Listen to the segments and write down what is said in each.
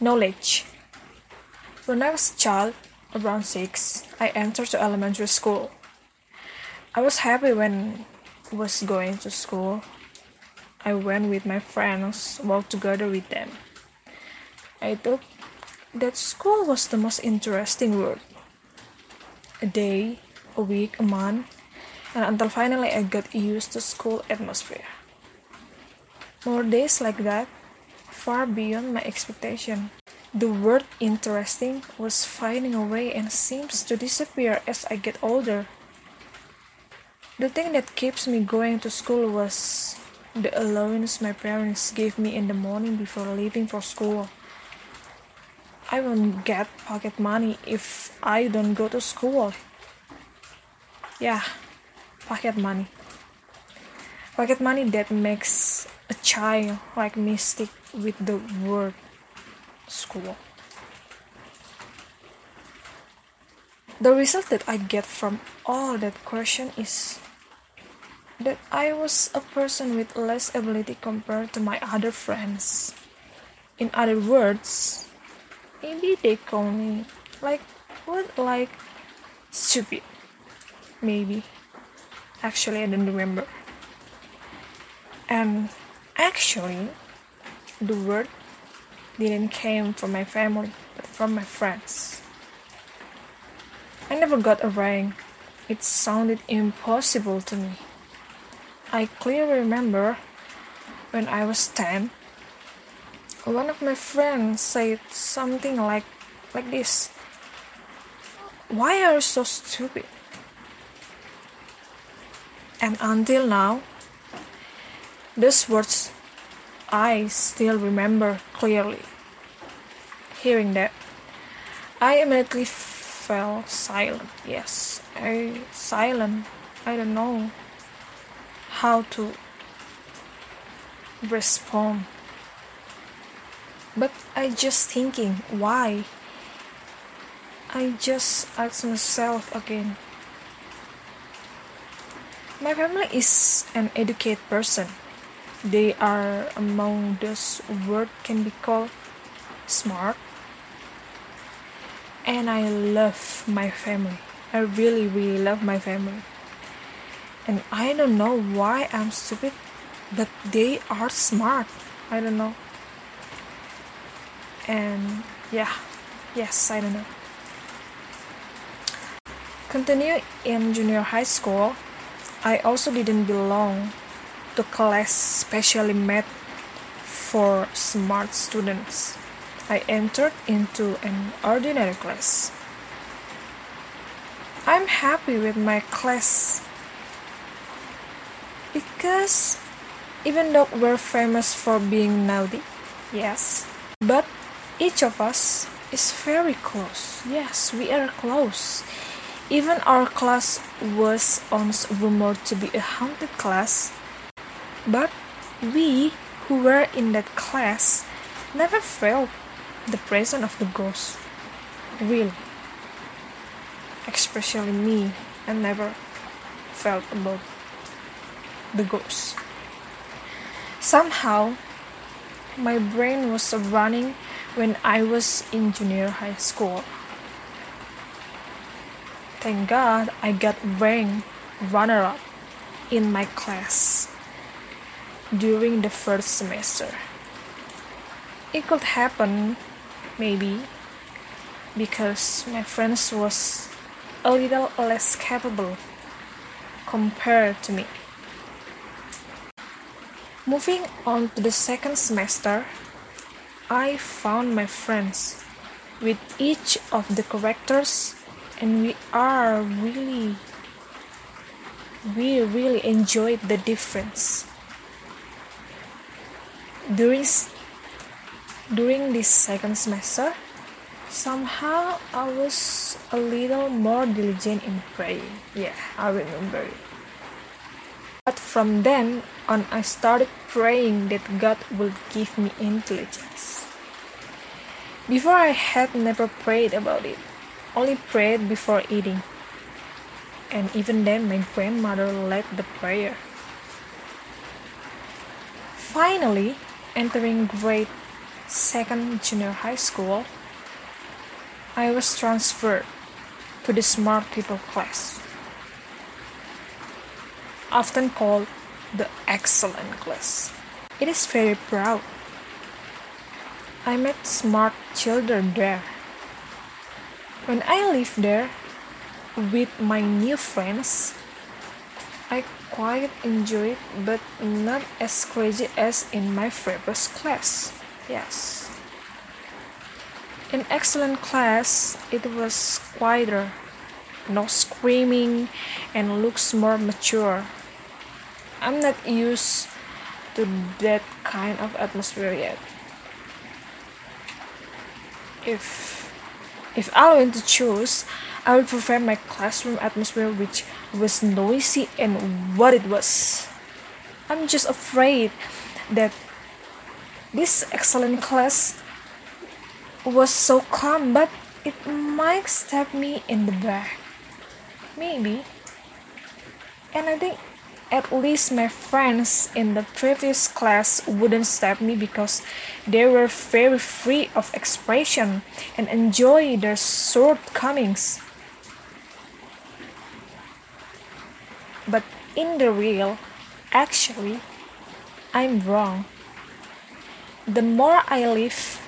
Knowledge. When I was a child, around six, I entered to elementary school. I was happy when I was going to school. I went with my friends, walked together with them. I thought that school was the most interesting world. A day, a week, a month, and until finally I got used to school atmosphere. More days like that, far beyond my expectation. The word interesting was fading away and seems to disappear as I get older. The thing that keeps me going to school was the allowance my parents gave me in the morning before leaving for school. I won't get pocket money if I don't go to school. Yeah, pocket money. Pocket money that makes a child like me stick with the word school. The result that I get from all that question is that I was a person with less ability compared to my other friends. In other words, maybe they call me like what like stupid. Maybe. Actually I don't remember. And actually the word didn't came from my family but from my friends. I never got a rank. It sounded impossible to me. I clearly remember when I was 10, one of my friends said something like like this. Why are you so stupid? And until now, those words I still remember clearly. Hearing that, I immediately fell silent. Yes, I silent. I don't know how to respond. But I just thinking why. I just ask myself again. My family is an educated person. They are among those word can be called smart. And I love my family. I really, really love my family and I don't know why I'm stupid, but they are smart. I don't know. And yeah, yes, I don't know. Continue in junior high school, I also didn't belong to class specially made for smart students. I entered into an ordinary class. I'm happy with my class because even though we're famous for being naughty, yes, but each of us is very close. Yes, we are close. Even our class was once rumored to be a haunted class, but we who were in that class never felt the presence of the ghost. Really. Especially me, I never felt about the ghost. Somehow, my brain was running when I was in junior high school. Thank God I got ranked runner up in my class during the first semester. It could happen, maybe, because my friends was a little less capable compared to me. Moving on to the second semester, I found my friends with each of the characters and we are really we really enjoyed the difference during during this second semester somehow i was a little more diligent in praying yeah i remember it but from then on, I started praying that God would give me intelligence. Before, I had never prayed about it, only prayed before eating. And even then, my grandmother led the prayer. Finally, entering grade second junior high school, I was transferred to the smart people class, often called the excellent class. It is very proud. I met smart children there. When I lived there with my new friends, I quite enjoyed but not as crazy as in my previous class. Yes. In excellent class, it was quieter, no screaming, and looks more mature. I'm not used to that kind of atmosphere yet. If if I were to choose, I would prefer my classroom atmosphere which was noisy and what it was. I'm just afraid that this excellent class was so calm but it might stab me in the back. Maybe. And I think at least my friends in the previous class wouldn't stab me because they were very free of expression and enjoy their shortcomings. But in the real, actually, I'm wrong. The more I live,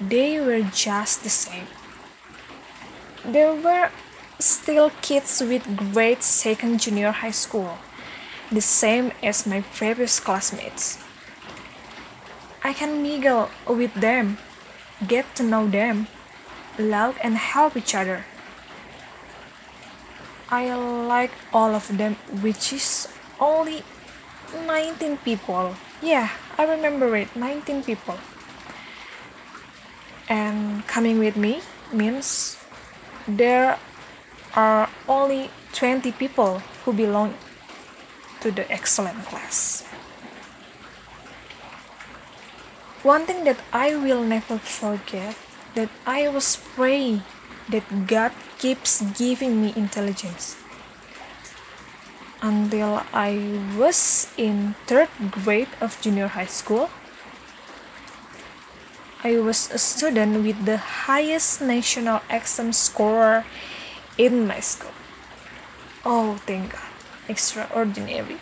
they were just the same. There were still kids with grade second junior high school the same as my previous classmates. I can mingle with them, get to know them, love and help each other. I like all of them, which is only 19 people. Yeah, I remember it 19 people. And coming with me means there are only 20 people who belong to the excellent class. One thing that I will never forget that I was praying that God keeps giving me intelligence. Until I was in third grade of junior high school, I was a student with the highest national exam score in my school. Oh, thank God extraordinary.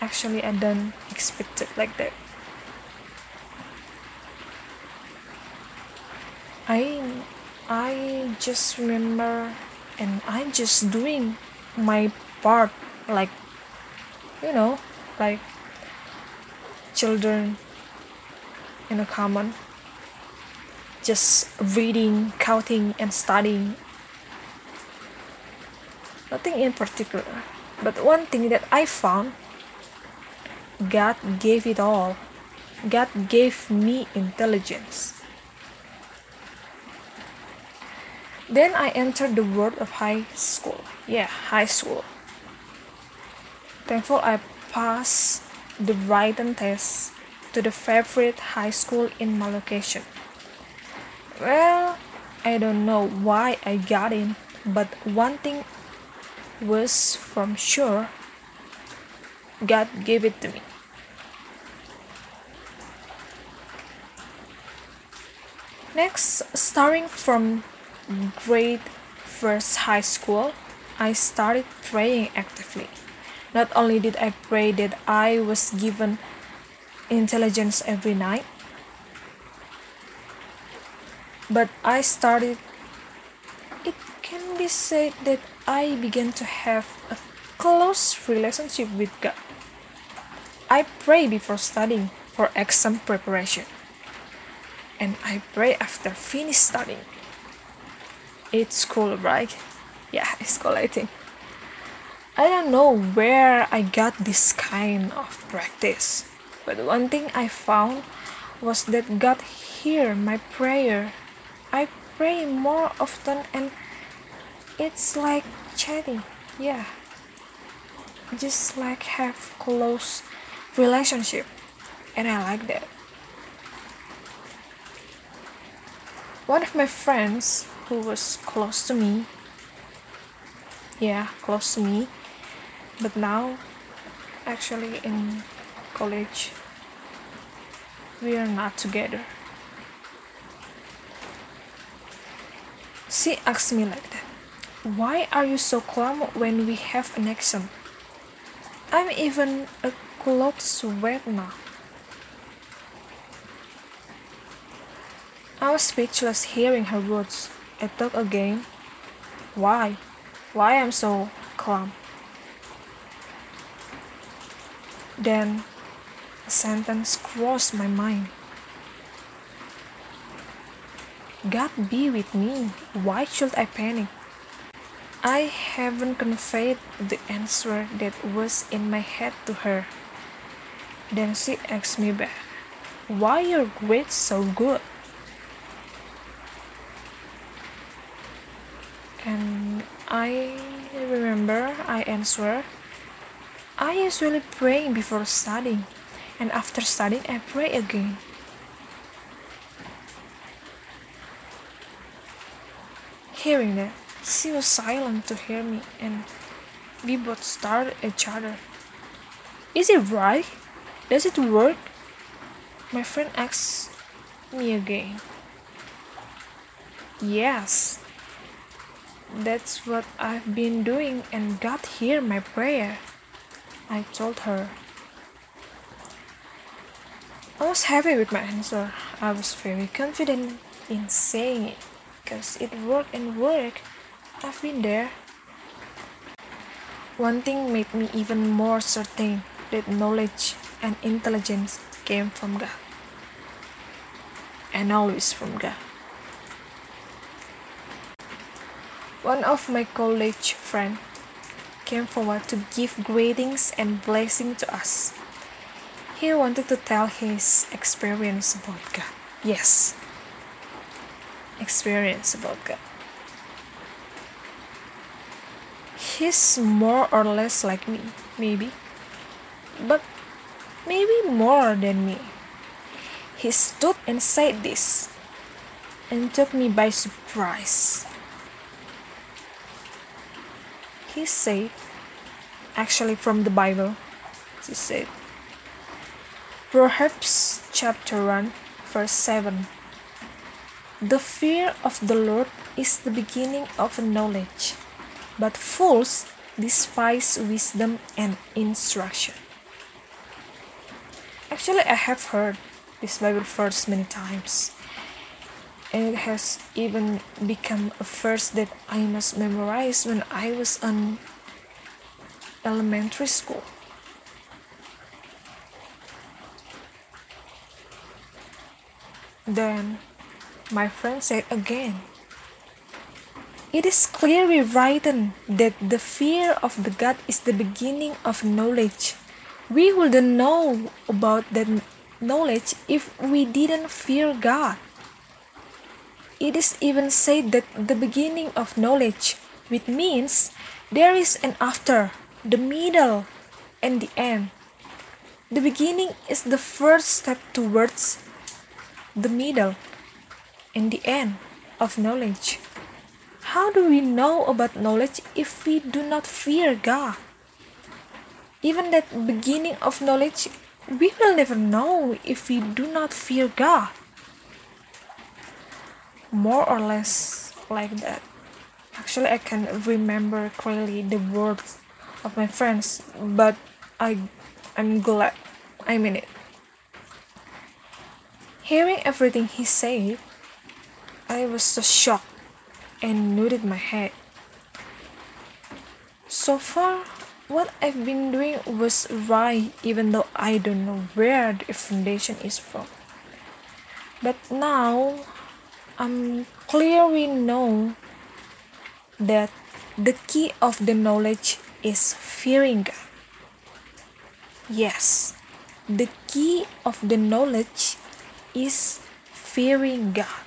Actually, I don't expect it like that. I I just remember and I'm just doing my part like you know like children in a common just reading counting and studying nothing in particular. But one thing that I found God gave it all. God gave me intelligence. Then I entered the world of high school. Yeah, high school. Thankful I passed the written test to the favorite high school in my location. Well, I don't know why I got in, but one thing was from sure God gave it to me. Next, starting from grade first high school, I started praying actively. Not only did I pray that I was given intelligence every night, but I started it can be said that I began to have a close relationship with God. I pray before studying for exam preparation, and I pray after finish studying. It's cool, right? Yeah, it's cool, I think. I don't know where I got this kind of practice, but one thing I found was that God hear my prayer. I pray more often and it's like chatting yeah just like have close relationship and i like that one of my friends who was close to me yeah close to me but now actually in college we are not together. She asked me like that. Why are you so calm when we have an action? I'm even a cloth sweat now. I was speechless hearing her words. I thought again. Why? Why I'm so calm? Then a sentence crossed my mind. God be with me. Why should I panic? I haven't conveyed the answer that was in my head to her. Then she asked me back, Why your grades so good? I remember I answered, I usually pray before studying, and after studying, I pray again. Hearing that, she was silent to hear me, and we both stared at each other. Is it right? Does it work? My friend asked me again. Yes, that's what I've been doing, and God heard my prayer. I told her. I was happy with my answer. I was very confident in saying it because it worked and worked. I've been there. One thing made me even more certain that knowledge and intelligence came from God and always from God. One of my college friends came forward to give greetings and blessing to us. He wanted to tell his experience about God. Yes, experience about God. He's more or less like me, maybe, but maybe more than me. He stood and said this and took me by surprise. He said, actually from the Bible, he said, Proverbs chapter 1, verse 7. The fear of the Lord is the beginning of knowledge, but fools despise wisdom and instruction. Actually, I have heard this Bible verse many times, and it has even become a verse that I must memorize when I was in elementary school. Then my friend said again, It is clearly written that the fear of the God is the beginning of knowledge. We wouldn't know about that knowledge if we didn't fear God. It is even said that the beginning of knowledge, which means there is an after, the middle, and the end. The beginning is the first step towards the middle and the end of knowledge. How do we know about knowledge if we do not fear God? Even that beginning of knowledge, we will never know if we do not fear God. More or less like that. Actually, I can remember clearly the words of my friends, but I, I'm glad I mean it. Hearing everything he said, I was so shocked and nodded my head. So far, what I've been doing was right, even though I don't know where the foundation is from. But now, I'm clearly know that the key of the knowledge is fearing God. Yes, the key of the knowledge is fearing God.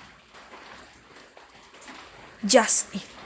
Just it.